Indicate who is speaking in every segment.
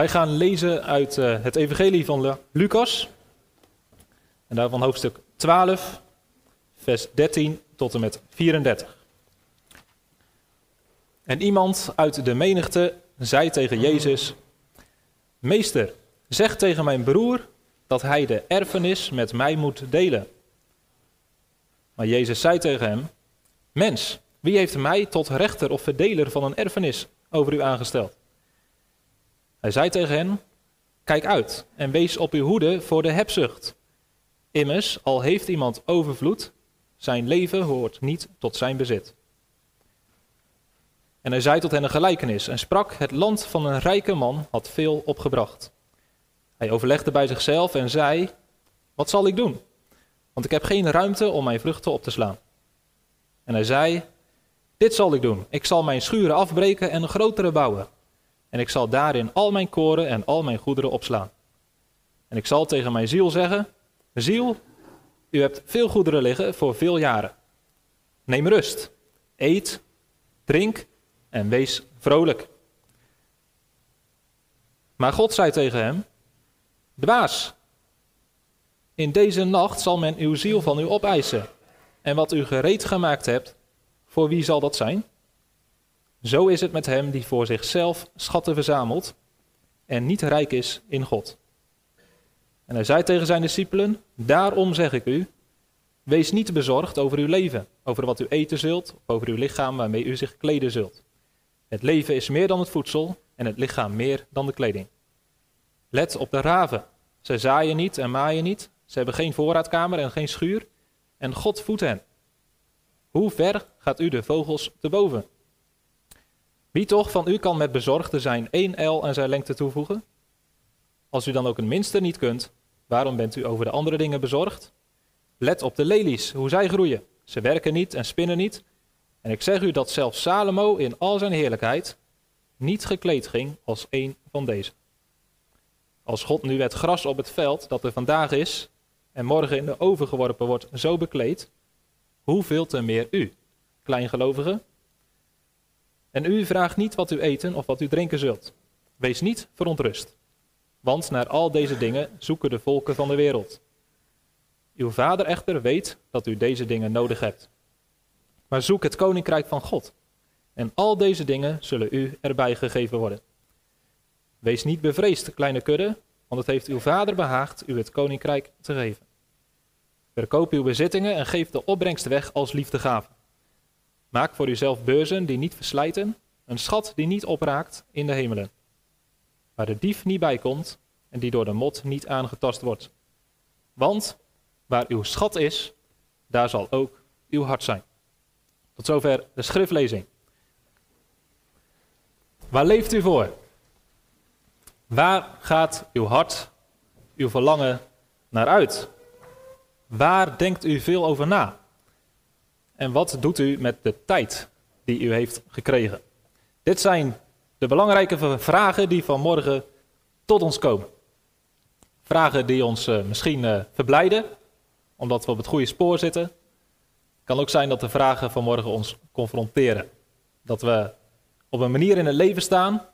Speaker 1: Wij gaan lezen uit uh, het Evangelie van Lucas. En daarvan hoofdstuk 12, vers 13 tot en met 34. En iemand uit de menigte zei tegen Jezus: Meester, zeg tegen mijn broer dat hij de erfenis met mij moet delen. Maar Jezus zei tegen hem: Mens, wie heeft mij tot rechter of verdeler van een erfenis over u aangesteld? Hij zei tegen hen: Kijk uit en wees op uw hoede voor de hebzucht. Immers, al heeft iemand overvloed, zijn leven hoort niet tot zijn bezit. En hij zei tot hen een gelijkenis en sprak: Het land van een rijke man had veel opgebracht. Hij overlegde bij zichzelf en zei: Wat zal ik doen? Want ik heb geen ruimte om mijn vruchten op te slaan. En hij zei: Dit zal ik doen. Ik zal mijn schuren afbreken en een grotere bouwen. En ik zal daarin al mijn koren en al mijn goederen opslaan. En ik zal tegen mijn ziel zeggen: Ziel, u hebt veel goederen liggen voor veel jaren. Neem rust, eet, drink en wees vrolijk. Maar God zei tegen hem: Dwaas, in deze nacht zal men uw ziel van u opeisen. En wat u gereed gemaakt hebt, voor wie zal dat zijn? Zo is het met hem die voor zichzelf schatten verzamelt en niet rijk is in God. En hij zei tegen zijn discipelen: Daarom zeg ik u, wees niet bezorgd over uw leven, over wat u eten zult, of over uw lichaam waarmee u zich kleden zult. Het leven is meer dan het voedsel en het lichaam meer dan de kleding. Let op de raven. Zij zaaien niet en maaien niet. Ze hebben geen voorraadkamer en geen schuur. En God voedt hen. Hoe ver gaat u de vogels te boven? Wie toch van u kan met bezorgde zijn één el aan zijn lengte toevoegen? Als u dan ook een minste niet kunt, waarom bent u over de andere dingen bezorgd? Let op de lelies, hoe zij groeien. Ze werken niet en spinnen niet. En ik zeg u dat zelfs Salomo in al zijn heerlijkheid niet gekleed ging als een van deze. Als God nu het gras op het veld dat er vandaag is en morgen in de oven geworpen wordt zo bekleed, hoeveel te meer u, kleingelovigen? En u vraagt niet wat u eten of wat u drinken zult. Wees niet verontrust, want naar al deze dingen zoeken de volken van de wereld. Uw vader echter weet dat u deze dingen nodig hebt. Maar zoek het koninkrijk van God. En al deze dingen zullen u erbij gegeven worden. Wees niet bevreesd, kleine kudde, want het heeft uw vader behaagd u het koninkrijk te geven. Verkoop uw bezittingen en geef de opbrengst weg als liefdegave. Maak voor uzelf beurzen die niet verslijten, een schat die niet opraakt in de hemelen, waar de dief niet bij komt en die door de mot niet aangetast wordt. Want waar uw schat is, daar zal ook uw hart zijn. Tot zover de schriftlezing. Waar leeft u voor? Waar gaat uw hart, uw verlangen naar uit? Waar denkt u veel over na? En wat doet u met de tijd die u heeft gekregen? Dit zijn de belangrijke vragen die vanmorgen tot ons komen. Vragen die ons uh, misschien uh, verblijden, omdat we op het goede spoor zitten. Het kan ook zijn dat de vragen vanmorgen ons confronteren. Dat we op een manier in het leven staan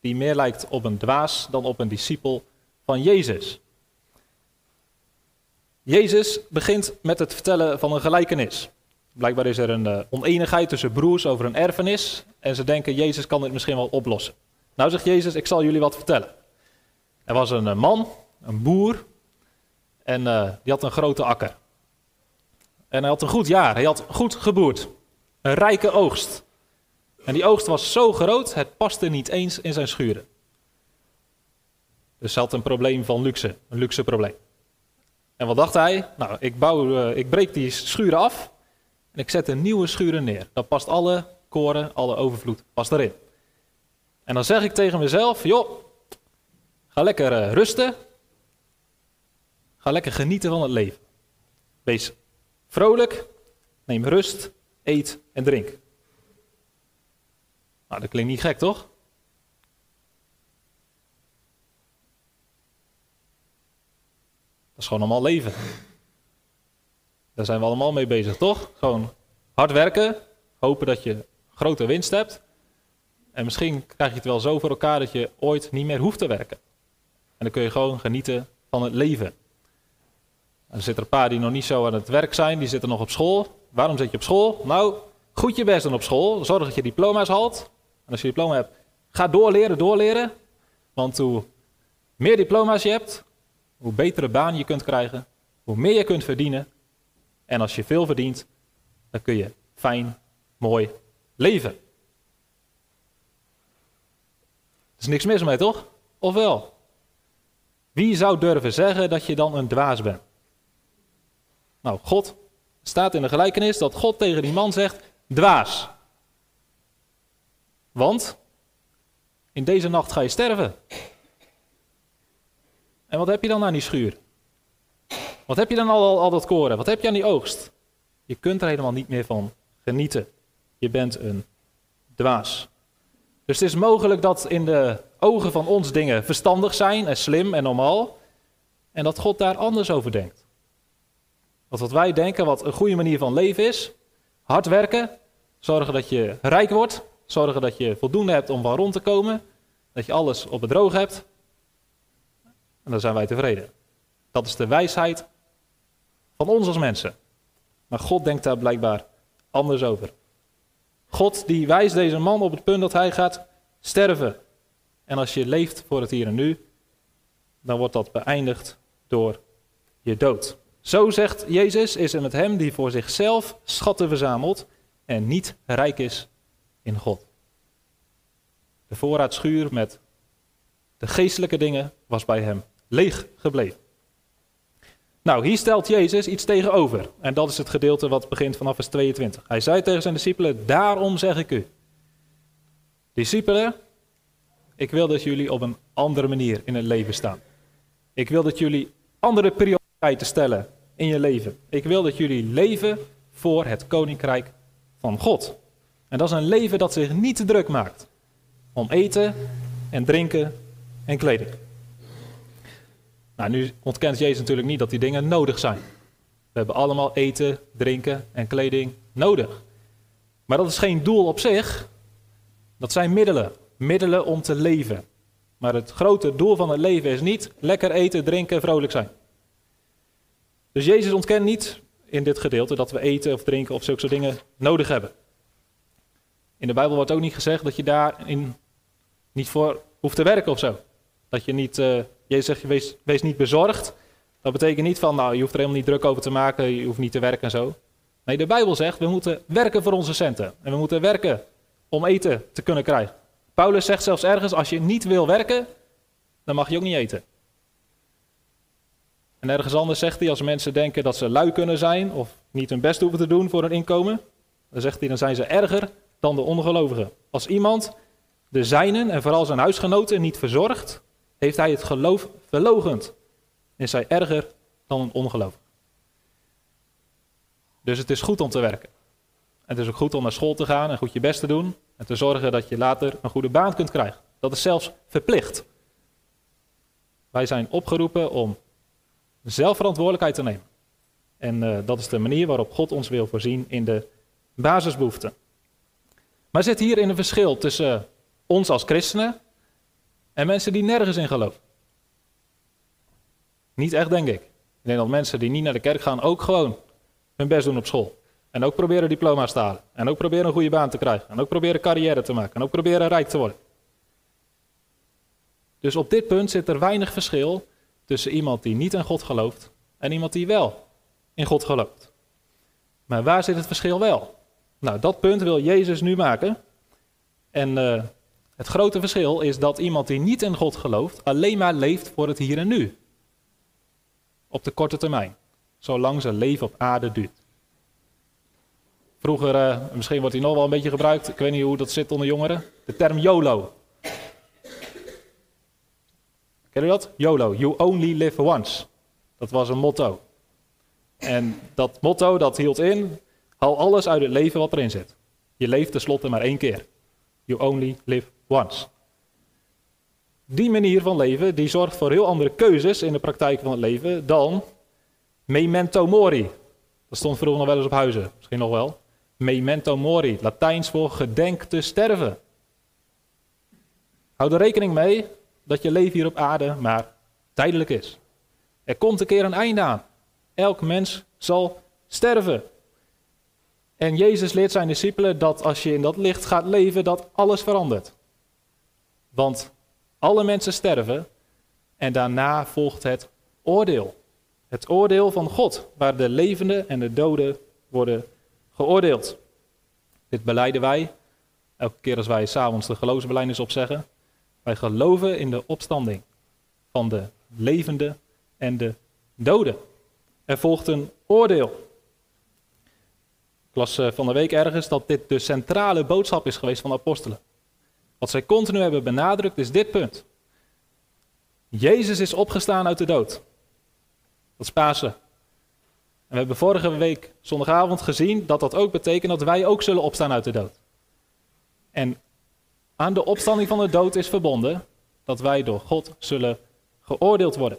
Speaker 1: die meer lijkt op een dwaas dan op een discipel van Jezus. Jezus begint met het vertellen van een gelijkenis. Blijkbaar is er een uh, oneenigheid tussen broers over een erfenis. En ze denken, Jezus kan dit misschien wel oplossen. Nou zegt Jezus, ik zal jullie wat vertellen. Er was een uh, man, een boer. En uh, die had een grote akker. En hij had een goed jaar. Hij had goed geboerd. Een rijke oogst. En die oogst was zo groot, het paste niet eens in zijn schuren. Dus hij had een probleem van luxe, een luxe probleem. En wat dacht hij? Nou, ik, bouw, ik breek die schuren af en ik zet een nieuwe schuren neer. Dan past alle koren, alle overvloed, past erin. En dan zeg ik tegen mezelf, joh, ga lekker uh, rusten. Ga lekker genieten van het leven. Wees vrolijk, neem rust, eet en drink. Nou, dat klinkt niet gek, toch? Dat is gewoon allemaal leven. Daar zijn we allemaal mee bezig, toch? Gewoon hard werken, hopen dat je grote winst hebt. En misschien krijg je het wel zo voor elkaar dat je ooit niet meer hoeft te werken. En dan kun je gewoon genieten van het leven. En er zitten een paar die nog niet zo aan het werk zijn, die zitten nog op school. Waarom zit je op school? Nou, goed je best doen op school. Zorg dat je diploma's haalt. En als je diploma hebt, ga doorleren, doorleren. Want hoe meer diploma's je hebt, hoe betere baan je kunt krijgen, hoe meer je kunt verdienen. En als je veel verdient, dan kun je fijn, mooi leven. Er is niks mis mee, toch? Of wel? Wie zou durven zeggen dat je dan een dwaas bent? Nou, God staat in de gelijkenis dat God tegen die man zegt: dwaas. Want in deze nacht ga je sterven. En wat heb je dan aan die schuur? Wat heb je dan al, al dat koren? Wat heb je aan die oogst? Je kunt er helemaal niet meer van genieten. Je bent een dwaas. Dus het is mogelijk dat in de ogen van ons dingen verstandig zijn en slim en normaal. En dat God daar anders over denkt. Dat wat wij denken wat een goede manier van leven is, hard werken, zorgen dat je rijk wordt, zorgen dat je voldoende hebt om van rond te komen, dat je alles op het droog hebt. En dan zijn wij tevreden. Dat is de wijsheid van ons als mensen. Maar God denkt daar blijkbaar anders over. God die wijst deze man op het punt dat hij gaat sterven. En als je leeft voor het hier en nu, dan wordt dat beëindigd door je dood. Zo zegt Jezus, is het met hem die voor zichzelf schatten verzamelt en niet rijk is in God. De voorraadschuur met de geestelijke dingen was bij hem leeg gebleven. Nou, hier stelt Jezus iets tegenover. En dat is het gedeelte wat begint vanaf vers 22. Hij zei tegen zijn discipelen, daarom zeg ik u. Discipelen, ik wil dat jullie op een andere manier in het leven staan. Ik wil dat jullie andere prioriteiten stellen in je leven. Ik wil dat jullie leven voor het koninkrijk van God. En dat is een leven dat zich niet te druk maakt om eten en drinken en kleding. Nou, nu ontkent Jezus natuurlijk niet dat die dingen nodig zijn. We hebben allemaal eten, drinken en kleding nodig. Maar dat is geen doel op zich. Dat zijn middelen. Middelen om te leven. Maar het grote doel van het leven is niet lekker eten, drinken, vrolijk zijn. Dus Jezus ontkent niet in dit gedeelte dat we eten of drinken of zulke soort dingen nodig hebben. In de Bijbel wordt ook niet gezegd dat je daarin niet voor hoeft te werken of zo. Dat je niet, uh, Jezus zegt, wees, wees niet bezorgd. Dat betekent niet van, nou, je hoeft er helemaal niet druk over te maken, je hoeft niet te werken en zo. Nee, de Bijbel zegt, we moeten werken voor onze centen. En we moeten werken om eten te kunnen krijgen. Paulus zegt zelfs ergens, als je niet wil werken, dan mag je ook niet eten. En ergens anders zegt hij, als mensen denken dat ze lui kunnen zijn of niet hun best hoeven te doen voor hun inkomen, dan zegt hij, dan zijn ze erger dan de ongelovigen. Als iemand de zijnen en vooral zijn huisgenoten niet verzorgt, heeft hij het geloof verlogend. Is hij erger dan een ongelovige. Dus het is goed om te werken. En het is ook goed om naar school te gaan en goed je best te doen. En te zorgen dat je later een goede baan kunt krijgen. Dat is zelfs verplicht. Wij zijn opgeroepen om zelf verantwoordelijkheid te nemen. En uh, dat is de manier waarop God ons wil voorzien in de basisbehoeften. Maar zit hierin een verschil tussen ons als christenen en mensen die nergens in geloven? Niet echt, denk ik. Ik denk dat mensen die niet naar de kerk gaan ook gewoon hun best doen op school. En ook proberen diploma's te halen. En ook proberen een goede baan te krijgen. En ook proberen carrière te maken. En ook proberen rijk te worden. Dus op dit punt zit er weinig verschil tussen iemand die niet in God gelooft en iemand die wel in God gelooft. Maar waar zit het verschil wel? Nou, dat punt wil Jezus nu maken. En uh, het grote verschil is dat iemand die niet in God gelooft alleen maar leeft voor het hier en nu. Op de korte termijn, zolang zijn leven op aarde duurt. Vroeger, uh, misschien wordt hij nog wel een beetje gebruikt, ik weet niet hoe dat zit onder jongeren, de term YOLO. Ken je dat? YOLO, you only live once. Dat was een motto. En dat motto dat hield in, haal alles uit het leven wat erin zit. Je leeft tenslotte maar één keer. You only live once. Die manier van leven die zorgt voor heel andere keuzes in de praktijk van het leven dan memento mori. Dat stond vroeger nog wel eens op huizen, misschien nog wel. Memento mori, Latijns voor gedenk te sterven. Hou er rekening mee dat je leven hier op aarde maar tijdelijk is. Er komt een keer een einde aan. Elk mens zal sterven. En Jezus leert zijn discipelen dat als je in dat licht gaat leven, dat alles verandert. Want alle mensen sterven en daarna volgt het oordeel. Het oordeel van God, waar de levenden en de doden worden geoordeeld. Dit beleiden wij, elke keer als wij s'avonds de geloofsbelijdenis opzeggen. Wij geloven in de opstanding van de levenden en de doden. Er volgt een oordeel. Ik las eh, van de week ergens dat dit de centrale boodschap is geweest van de apostelen. Wat zij continu hebben benadrukt is dit punt. Jezus is opgestaan uit de dood. Dat is Pasen. En we hebben vorige week zondagavond gezien dat dat ook betekent dat wij ook zullen opstaan uit de dood. En aan de opstanding van de dood is verbonden dat wij door God zullen geoordeeld worden.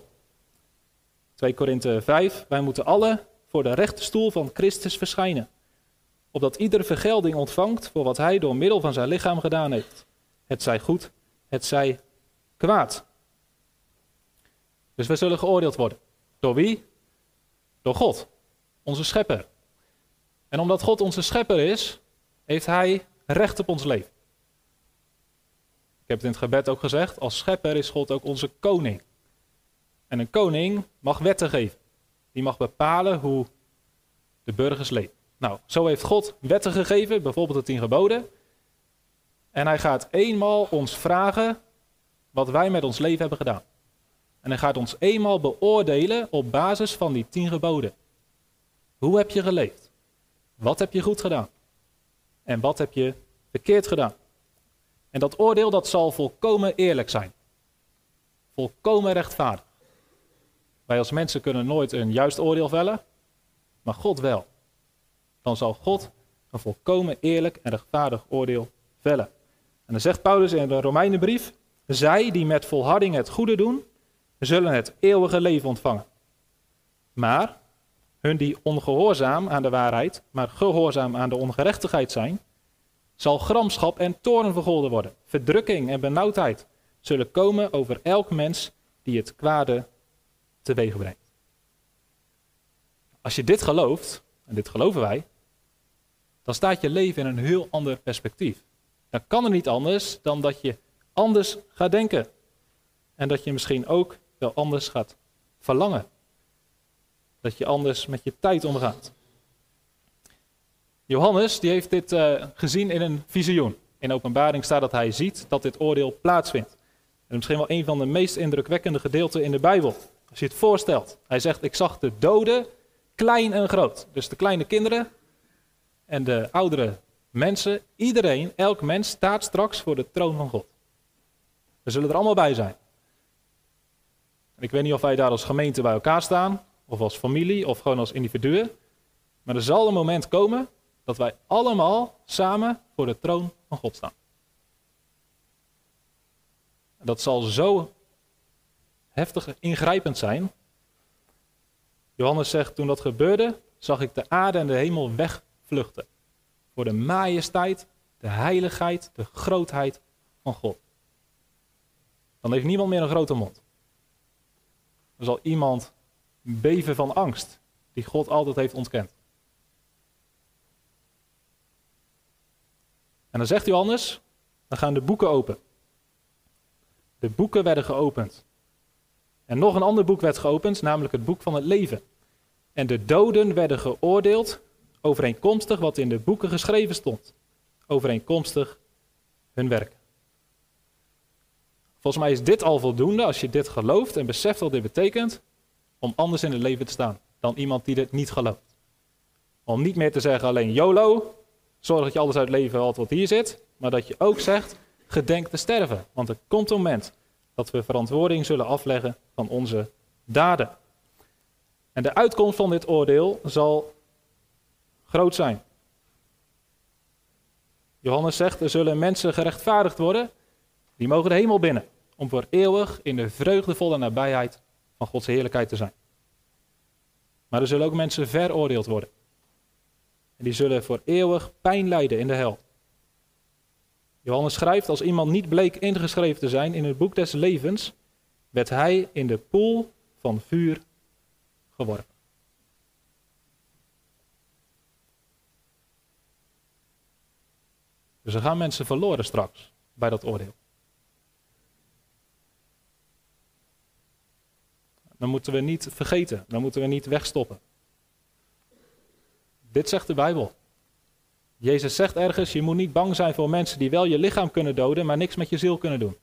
Speaker 1: 2 Korinthe 5, wij moeten alle voor de rechte stoel van Christus verschijnen, opdat ieder vergelding ontvangt voor wat hij door middel van zijn lichaam gedaan heeft. Het zij goed, het zij kwaad. Dus we zullen geoordeeld worden. Door wie? Door God, onze schepper. En omdat God onze schepper is, heeft hij recht op ons leven. Ik heb het in het gebed ook gezegd, als schepper is God ook onze koning. En een koning mag wetten geven. Die mag bepalen hoe de burgers leven. Nou, zo heeft God wetten gegeven, bijvoorbeeld de tien geboden. En hij gaat eenmaal ons vragen wat wij met ons leven hebben gedaan. En hij gaat ons eenmaal beoordelen op basis van die tien geboden. Hoe heb je geleefd? Wat heb je goed gedaan? En wat heb je verkeerd gedaan? En dat oordeel dat zal volkomen eerlijk zijn. Volkomen rechtvaardig. Wij als mensen kunnen nooit een juist oordeel vellen, maar God wel. Dan zal God een volkomen eerlijk en rechtvaardig oordeel vellen. En dan zegt Paulus in de Romeinenbrief: Zij die met volharding het goede doen, zullen het eeuwige leven ontvangen. Maar hun die ongehoorzaam aan de waarheid, maar gehoorzaam aan de ongerechtigheid zijn, zal gramschap en toorn vergolden worden. Verdrukking en benauwdheid zullen komen over elk mens die het kwade teweeg brengt. Als je dit gelooft, en dit geloven wij, dan staat je leven in een heel ander perspectief. Dan kan er niet anders dan dat je anders gaat denken. En dat je misschien ook wel anders gaat verlangen. Dat je anders met je tijd omgaat. Johannes die heeft dit uh, gezien in een visioen. In openbaring staat dat hij ziet dat dit oordeel plaatsvindt. En misschien wel een van de meest indrukwekkende gedeelten in de Bijbel. Als je het voorstelt. Hij zegt, ik zag de doden, klein en groot. Dus de kleine kinderen en de oudere mensen. Iedereen, elk mens staat straks voor de troon van God. We zullen er allemaal bij zijn. ik weet niet of wij daar als gemeente bij elkaar staan. Of als familie, of gewoon als individuen. Maar er zal een moment komen dat wij allemaal samen voor de troon van God staan. Dat zal zo heftig ingrijpend zijn. Johannes zegt, toen dat gebeurde, zag ik de aarde en de hemel wegvluchten. Voor de majesteit, de heiligheid, de grootheid van God. Dan heeft niemand meer een grote mond. Dan zal iemand beven van angst, die God altijd heeft ontkend. En dan zegt Johannes, dan gaan de boeken open. De boeken werden geopend. En nog een ander boek werd geopend, namelijk het boek van het leven. En de doden werden geoordeeld overeenkomstig wat in de boeken geschreven stond. Overeenkomstig hun werk. Volgens mij is dit al voldoende als je dit gelooft en beseft wat dit betekent, om anders in het leven te staan dan iemand die dit niet gelooft. Om niet meer te zeggen alleen YOLO, zorg dat je alles uit het leven haalt wat hier zit, maar dat je ook zegt, gedenk te sterven. Want er komt een moment dat we verantwoording zullen afleggen van onze daden. En de uitkomst van dit oordeel zal groot zijn. Johannes zegt, er zullen mensen gerechtvaardigd worden, die mogen de hemel binnen, om voor eeuwig in de vreugdevolle nabijheid van Gods heerlijkheid te zijn. Maar er zullen ook mensen veroordeeld worden. En die zullen voor eeuwig pijn lijden in de hel. Johannes schrijft, als iemand niet bleek ingeschreven te zijn in het boek des levens, werd hij in de poel van vuur geworpen. Dus er gaan mensen verloren straks bij dat oordeel. Dan moeten we niet vergeten, dan moeten we niet wegstoppen. Dit zegt de Bijbel. Jezus zegt ergens, je moet niet bang zijn voor mensen die wel je lichaam kunnen doden, maar niks met je ziel kunnen doen.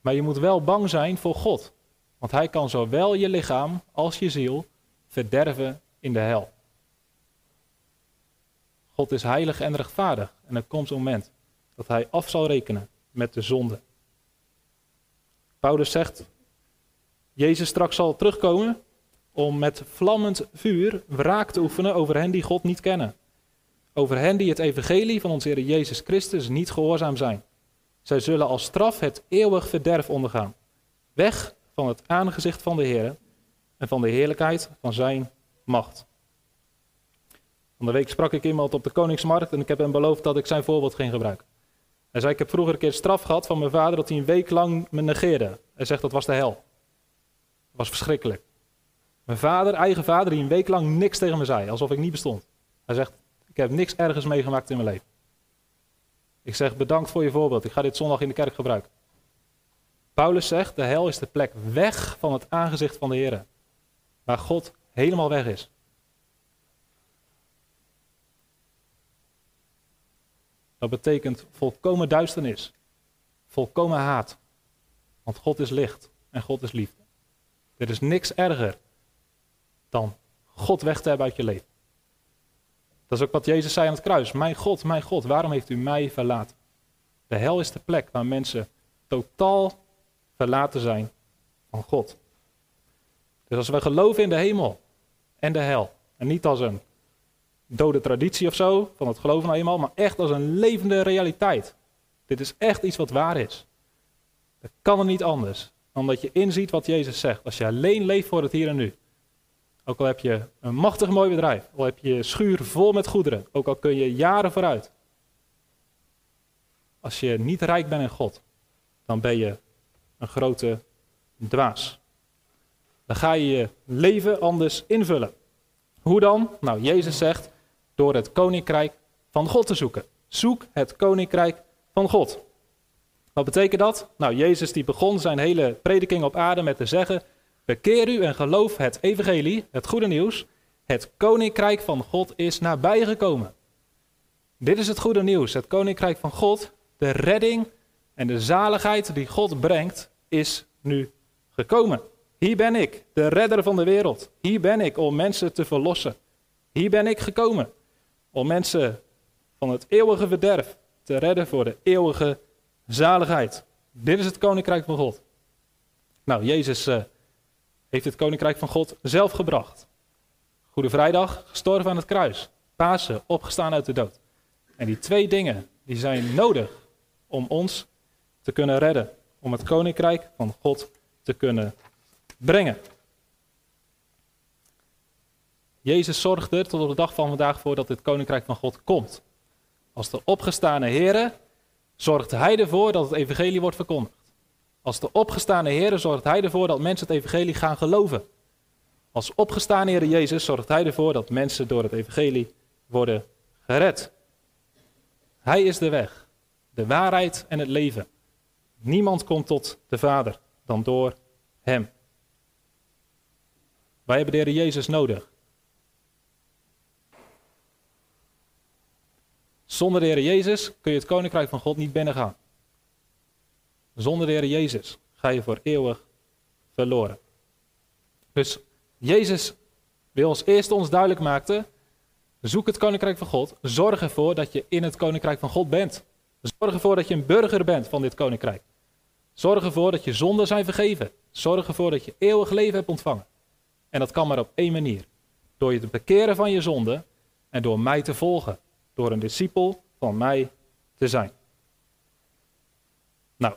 Speaker 1: Maar je moet wel bang zijn voor God. Want hij kan zowel je lichaam als je ziel verderven in de hel. God is heilig en rechtvaardig. En er komt een moment dat hij af zal rekenen met de zonde. Paulus zegt, Jezus straks zal terugkomen om met vlammend vuur wraak te oefenen over hen die God niet kennen. Over hen die het evangelie van onze Heer Jezus Christus niet gehoorzaam zijn. Zij zullen als straf het eeuwig verderf ondergaan. Weg van het aangezicht van de Heer en van de heerlijkheid van zijn macht. Van sprak ik iemand op de Koningsmarkt en ik heb hem beloofd dat ik zijn voorbeeld ging gebruiken. Hij zei, ik heb vroeger een keer straf gehad van mijn vader dat hij een week lang me negeerde. Hij zegt, dat was de hel. Dat was verschrikkelijk. Mijn vader, eigen vader, die een week lang niks tegen me zei, alsof ik niet bestond. Hij zegt, ik heb niks ergens meegemaakt in mijn leven. Ik zeg, bedankt voor je voorbeeld. Ik ga dit zondag in de kerk gebruiken. Paulus zegt, de hel is de plek weg van het aangezicht van de Heer. Waar God helemaal weg is. Dat betekent volkomen duisternis. Volkomen haat. Want God is licht en God is liefde. Er is niks erger dan God weg te hebben uit je leven. Dat is ook wat Jezus zei aan het kruis. Mijn God, mijn God, waarom heeft u mij verlaten? De hel is de plek waar mensen totaal verlaten zijn van God. Dus als we geloven in de hemel en de hel, en niet als een dode traditie of zo, van het geloven nou eenmaal, maar echt als een levende realiteit. Dit is echt iets wat waar is. Dat kan er niet anders dan dat je inziet wat Jezus zegt. Als je alleen leeft voor het hier en nu. Ook al heb je een machtig mooi bedrijf, al heb je schuur vol met goederen, ook al kun je jaren vooruit. Als je niet rijk bent in God, dan ben je een grote dwaas. Dan ga je je leven anders invullen. Hoe dan? Nou, Jezus zegt door het koninkrijk van God te zoeken. Zoek het koninkrijk van God. Wat betekent dat? Nou, Jezus die begon zijn hele prediking op aarde met te zeggen: Bekeer u en geloof het evangelie, het goede nieuws. Het koninkrijk van God is nabijgekomen. Dit is het goede nieuws. Het koninkrijk van God, de redding en de zaligheid die God brengt, is nu gekomen. Hier ben ik, de redder van de wereld. Hier ben ik om mensen te verlossen. Hier ben ik gekomen om mensen van het eeuwige verderf te redden voor de eeuwige zaligheid. Dit is het koninkrijk van God. Nou, Jezus uh, heeft het koninkrijk van God zelf gebracht. Goede Vrijdag, gestorven aan het kruis. Pasen, opgestaan uit de dood. En die twee dingen, die zijn nodig om ons te kunnen redden. Om het koninkrijk van God te kunnen brengen. Jezus zorgt er tot op de dag van vandaag voor dat het koninkrijk van God komt. Als de opgestane Here zorgt hij ervoor dat het evangelie wordt verkondigd. Als de opgestane Here zorgt hij ervoor dat mensen het evangelie gaan geloven. Als opgestane Heer Jezus zorgt hij ervoor dat mensen door het evangelie worden gered. Hij is de weg, de waarheid en het leven. Niemand komt tot de Vader dan door Hem. Wij hebben de Heer Jezus nodig. Zonder de Heer Jezus kun je het koninkrijk van God niet binnengaan. Zonder de Heer Jezus ga je voor eeuwig verloren. Dus Jezus wil ons eerst ons duidelijk maken: zoek het koninkrijk van God. Zorg ervoor dat je in het koninkrijk van God bent. Zorg ervoor dat je een burger bent van dit koninkrijk. Zorg ervoor dat je zonden zijn vergeven. Zorg ervoor dat je eeuwig leven hebt ontvangen. En dat kan maar op één manier: door je te bekeren van je zonde en door mij te volgen door een discipel van mij te zijn. Nou,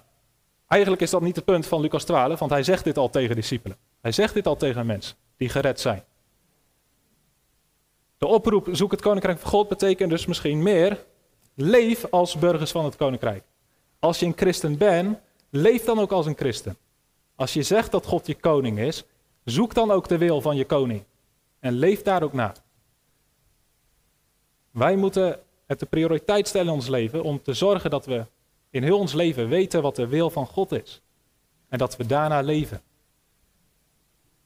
Speaker 1: eigenlijk is dat niet het punt van Lucas 12, want hij zegt dit al tegen discipelen. Hij zegt dit al tegen mensen die gered zijn. De oproep zoek het koninkrijk van God betekent dus misschien meer leef als burgers van het koninkrijk. Als je een christen bent, leef dan ook als een christen. Als je zegt dat God je koning is, zoek dan ook de wil van je koning. En leef daar ook naar. Wij moeten het de prioriteit stellen in ons leven om te zorgen dat we in heel ons leven weten wat de wil van God is. En dat we daarna leven.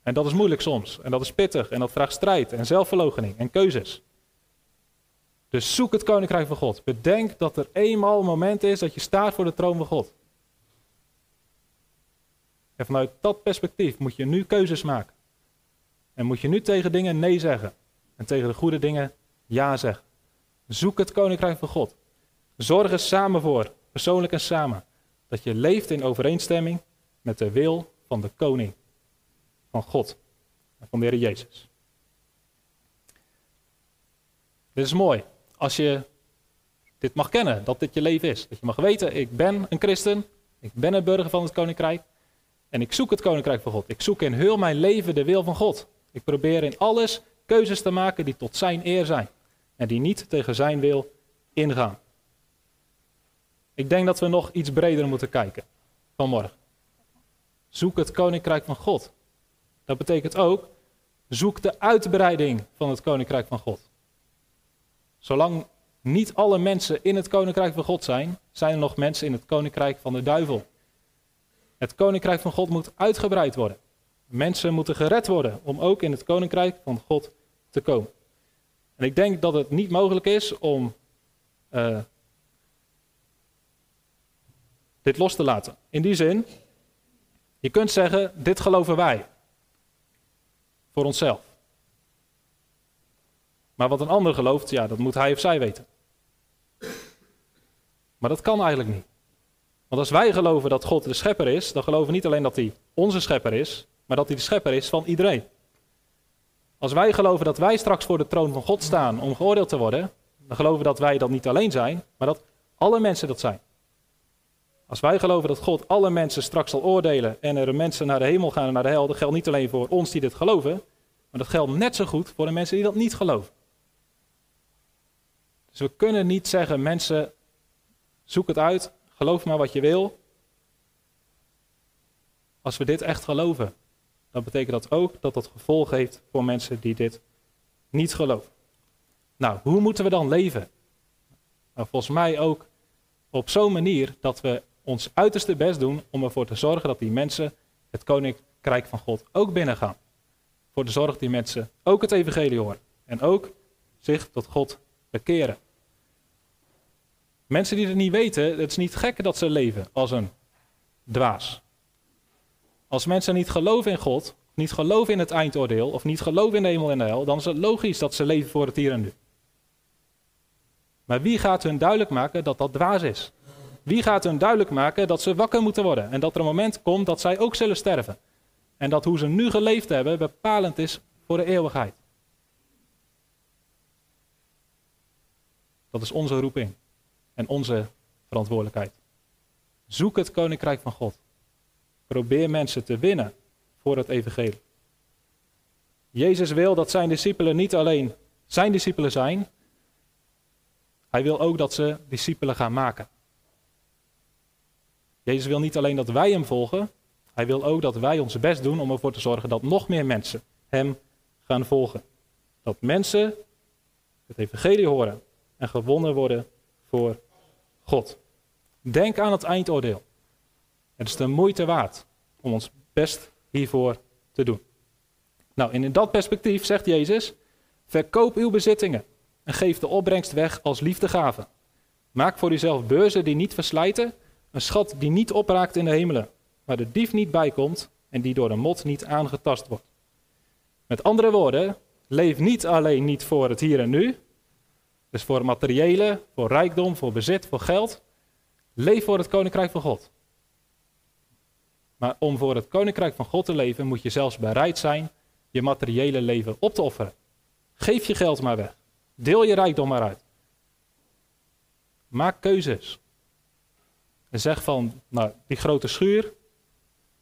Speaker 1: En dat is moeilijk soms. En dat is pittig. En dat vraagt strijd en zelfverloochening en keuzes. Dus zoek het koninkrijk van God. Bedenk dat er eenmaal een moment is dat je staat voor de troon van God. En vanuit dat perspectief moet je nu keuzes maken. En moet je nu tegen dingen nee zeggen. En tegen de goede dingen ja zeggen. Zoek het koninkrijk van God. Zorg er samen voor, persoonlijk en samen, dat je leeft in overeenstemming met de wil van de koning, van God en van de Heer Jezus. Dit is mooi. Als je dit mag kennen, dat dit je leven is. Dat je mag weten, ik ben een christen, ik ben een burger van het koninkrijk. En ik zoek het koninkrijk van God. Ik zoek in heel mijn leven de wil van God. Ik probeer in alles keuzes te maken die tot zijn eer zijn. En die niet tegen zijn wil ingaan. Ik denk dat we nog iets breder moeten kijken vanmorgen. Zoek het koninkrijk van God. Dat betekent ook, zoek de uitbreiding van het koninkrijk van God. Zolang niet alle mensen in het koninkrijk van God zijn, zijn er nog mensen in het koninkrijk van de duivel. Het koninkrijk van God moet uitgebreid worden. Mensen moeten gered worden om ook in het koninkrijk van God te komen. En ik denk dat het niet mogelijk is om uh, dit los te laten. In die zin, je kunt zeggen, dit geloven wij. Voor onszelf. Maar wat een ander gelooft, ja, dat moet hij of zij weten. Maar dat kan eigenlijk niet. Want als wij geloven dat God de schepper is, dan geloven we niet alleen dat hij onze schepper is, maar dat hij de schepper is van iedereen. Als wij geloven dat wij straks voor de troon van God staan om geoordeeld te worden, dan geloven we dat wij dat niet alleen zijn, maar dat alle mensen dat zijn. Als wij geloven dat God alle mensen straks zal oordelen en er mensen naar de hemel gaan en naar de hel, dat geldt niet alleen voor ons die dit geloven, maar dat geldt net zo goed voor de mensen die dat niet geloven. Dus we kunnen niet zeggen, mensen, zoek het uit, geloof maar wat je wil. Als we dit echt geloven, dan betekent dat ook dat dat gevolg heeft voor mensen die dit niet geloven. Nou, hoe moeten we dan leven? Nou, volgens mij ook op zo'n manier dat we ons uiterste best doen om ervoor te zorgen dat die mensen het koninkrijk van God ook binnengaan. Voor de zorg die mensen ook het evangelie horen en ook zich tot God bekeren. Mensen die het niet weten, het is niet gek dat ze leven als een dwaas. Als mensen niet geloven in God, niet geloven in het eindoordeel of niet geloven in de hemel en de hel, dan is het logisch dat ze leven voor het hier en nu. Maar wie gaat hun duidelijk maken dat dat dwaas is? Wie gaat hun duidelijk maken dat ze wakker moeten worden en dat er een moment komt dat zij ook zullen sterven? En dat hoe ze nu geleefd hebben bepalend is voor de eeuwigheid. Dat is onze roeping en onze verantwoordelijkheid. Zoek het koninkrijk van God. Probeer mensen te winnen voor het evangelie. Jezus wil dat zijn discipelen niet alleen zijn discipelen zijn, hij wil ook dat ze discipelen gaan maken. Jezus wil niet alleen dat wij hem volgen, hij wil ook dat wij ons best doen om ervoor te zorgen dat nog meer mensen hem gaan volgen. Dat mensen het evangelie horen en gewonnen worden voor God. Denk aan het eindoordeel. Het is de moeite waard om ons best hiervoor te doen. Nou, in dat perspectief zegt Jezus: verkoop uw bezittingen en geef de opbrengst weg als liefdegave. Maak voor uzelf beurzen die niet verslijten, een schat die niet opraakt in de hemelen, waar de dief niet bijkomt en die door de mot niet aangetast wordt. Met andere woorden, leef niet alleen niet voor het hier en nu, dus voor materiële, voor rijkdom, voor bezit, voor geld. Leef voor het koninkrijk van God. Maar om voor het koninkrijk van God te leven, moet je zelfs bereid zijn je materiële leven op te offeren. Geef je geld maar weg. Deel je rijkdom maar uit. Maak keuzes. En zeg van, nou, die grote schuur,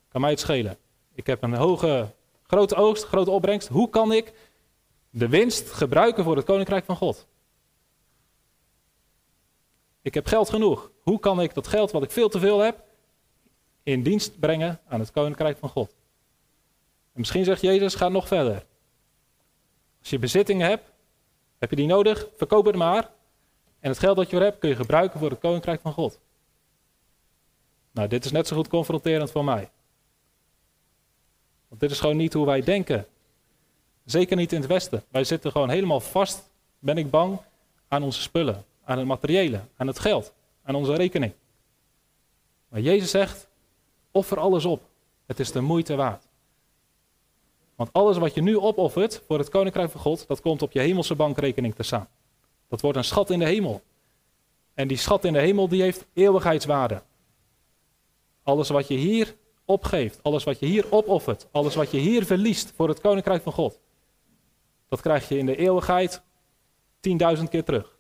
Speaker 1: kan mij het schelen. Ik heb een hoge, grote oogst, grote opbrengst. Hoe kan ik de winst gebruiken voor het koninkrijk van God? Ik heb geld genoeg. Hoe kan ik dat geld wat ik veel te veel heb, in dienst brengen aan het koninkrijk van God? En misschien zegt Jezus, ga nog verder. Als je bezittingen hebt, heb je die nodig, verkoop het maar. En het geld dat je er hebt kun je gebruiken voor het koninkrijk van God. Nou, dit is net zo goed confronterend voor mij. Want dit is gewoon niet hoe wij denken. Zeker niet in het Westen. Wij zitten gewoon helemaal vast, ben ik bang, aan onze spullen, aan het materiële, aan het geld, aan onze rekening. Maar Jezus zegt, offer alles op. Het is de moeite waard. Want alles wat je nu opoffert voor het koninkrijk van God, dat komt op je hemelse bankrekening te staan. Dat wordt een schat in de hemel. En die schat in de hemel die heeft eeuwigheidswaarde. Alles wat je hier opgeeft, alles wat je hier opoffert, alles wat je hier verliest voor het koninkrijk van God, dat krijg je in de eeuwigheid 10.000 keer terug.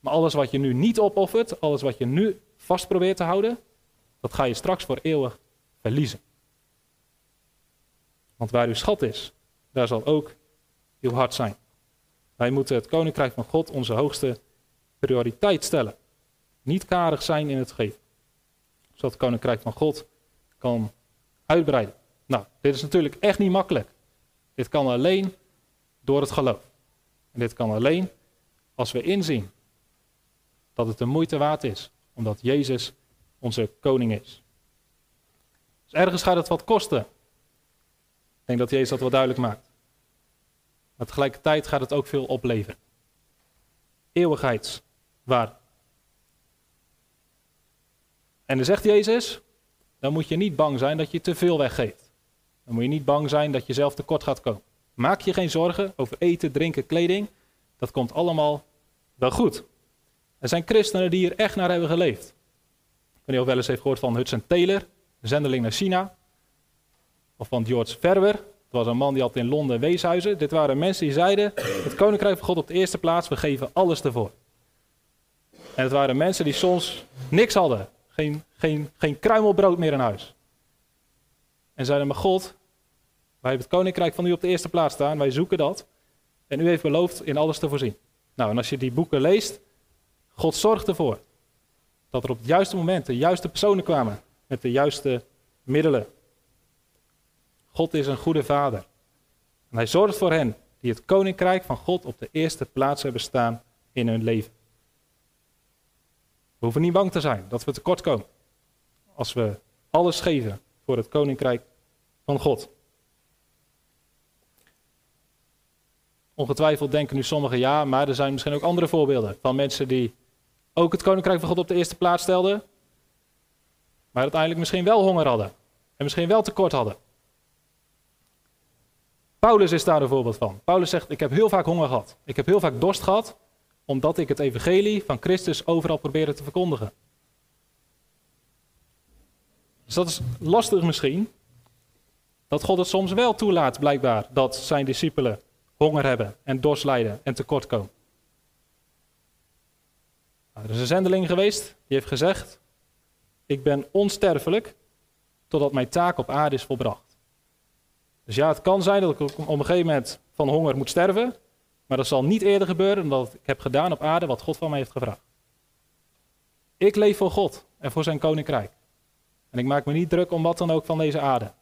Speaker 1: Maar alles wat je nu niet opoffert, alles wat je nu vast probeert te houden, dat ga je straks voor eeuwig verliezen. Want waar uw schat is, daar zal ook uw hart zijn. Wij moeten het koninkrijk van God onze hoogste prioriteit stellen. Niet karig zijn in het geven. Zodat het koninkrijk van God kan uitbreiden. Nou, dit is natuurlijk echt niet makkelijk. Dit kan alleen door het geloof. En dit kan alleen als we inzien dat het de moeite waard is, omdat Jezus onze koning is. Dus ergens gaat het wat kosten. Ik denk dat Jezus dat wel duidelijk maakt. Maar tegelijkertijd gaat het ook veel opleveren. Eeuwigheidswaarde. En dan zegt Jezus, dan moet je niet bang zijn dat je te veel weggeeft. Dan moet je niet bang zijn dat je zelf tekort gaat komen. Maak je geen zorgen over eten, drinken, kleding. Dat komt allemaal wel goed. Er zijn christenen die hier echt naar hebben geleefd. Niet of wel eens heeft gehoord van Hudson Taylor, zendeling naar China. Of van George Verwer. Dat was een man die had in Londen weeshuizen. Dit waren mensen die zeiden, het koninkrijk van God op de eerste plaats, we geven alles ervoor. En het waren mensen die soms niks hadden. Geen, geen, geen kruimelbrood meer in huis. En zeiden, maar God, wij hebben het koninkrijk van u op de eerste plaats staan. Wij zoeken dat. En u heeft beloofd in alles te voorzien. Nou, en als je die boeken leest, God zorgt ervoor dat er op het juiste moment de juiste personen kwamen met de juiste middelen. God is een goede vader. En hij zorgt voor hen die het koninkrijk van God op de eerste plaats hebben staan in hun leven. We hoeven niet bang te zijn dat we tekort komen als we alles geven voor het koninkrijk van God. Ongetwijfeld denken nu sommigen ja, maar er zijn misschien ook andere voorbeelden van mensen die ook het koninkrijk van God op de eerste plaats stelden, maar uiteindelijk misschien wel honger hadden en misschien wel tekort hadden. Paulus is daar een voorbeeld van. Paulus zegt: Ik heb heel vaak honger gehad. Ik heb heel vaak dorst gehad, omdat ik het evangelie van Christus overal probeerde te verkondigen. Dus dat is lastig misschien. Dat God het soms wel toelaat, blijkbaar, dat zijn discipelen honger hebben en dorst lijden en tekort komen. Nou, er is een zendeling geweest die heeft gezegd: Ik ben onsterfelijk totdat mijn taak op aarde is volbracht. Dus ja, het kan zijn dat ik op een gegeven moment van honger moet sterven, maar dat zal niet eerder gebeuren dan dat ik heb gedaan op aarde wat God van mij heeft gevraagd. Ik leef voor God en voor zijn koninkrijk. En ik maak me niet druk om wat dan ook van deze aarde.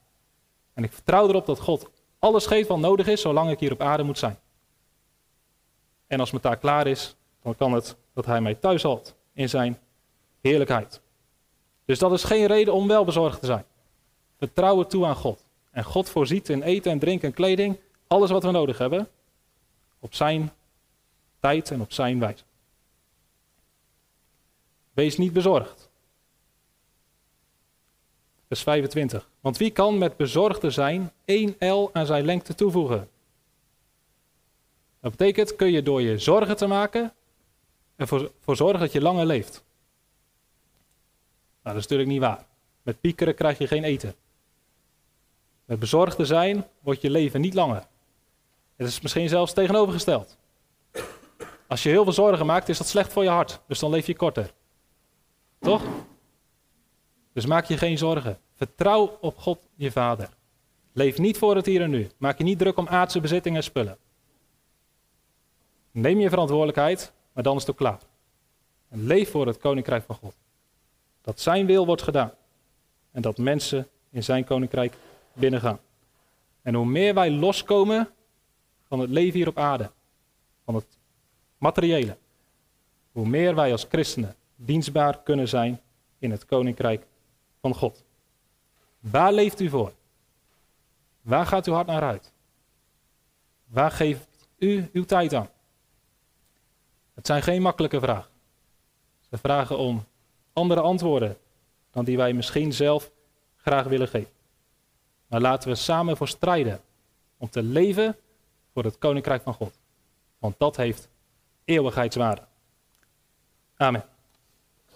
Speaker 1: En ik vertrouw erop dat God alles geeft wat nodig is, zolang ik hier op aarde moet zijn. En als mijn taak klaar is, dan kan het dat hij mij thuis houdt in zijn heerlijkheid. Dus dat is geen reden om wel bezorgd te zijn. Vertrouw het toe aan God. En God voorziet in eten en drinken en kleding alles wat we nodig hebben. Op zijn tijd en op zijn wijze. Wees niet bezorgd. Vers 25. Want wie kan met bezorgde zijn één L aan zijn lengte toevoegen? Dat betekent, kun je door je zorgen te maken ervoor voor zorgen dat je langer leeft. Nou, dat is natuurlijk niet waar. Met piekeren krijg je geen eten. Met bezorgde zijn wordt je leven niet langer. Het is misschien zelfs tegenovergesteld. Als je heel veel zorgen maakt, is dat slecht voor je hart. Dus dan leef je korter. Toch? Dus maak je geen zorgen. Vertrouw op God, je vader. Leef niet voor het hier en nu. Maak je niet druk om aardse bezittingen en spullen. Neem je verantwoordelijkheid, maar dan is het ook klaar. Leef voor het koninkrijk van God. Dat zijn wil wordt gedaan. En dat mensen in zijn koninkrijk binnengaan. En hoe meer wij loskomen van het leven hier op aarde, van het materiële, hoe meer wij als christenen dienstbaar kunnen zijn in het koninkrijk van God. Waar leeft u voor? Waar gaat uw hart naar uit? Waar geeft u uw tijd aan? Het zijn geen makkelijke vragen. Ze vragen om andere antwoorden dan die wij misschien zelf graag willen geven. Maar laten we samen voor strijden om te leven voor het koninkrijk van God. Want dat heeft eeuwigheidswaarde. Amen.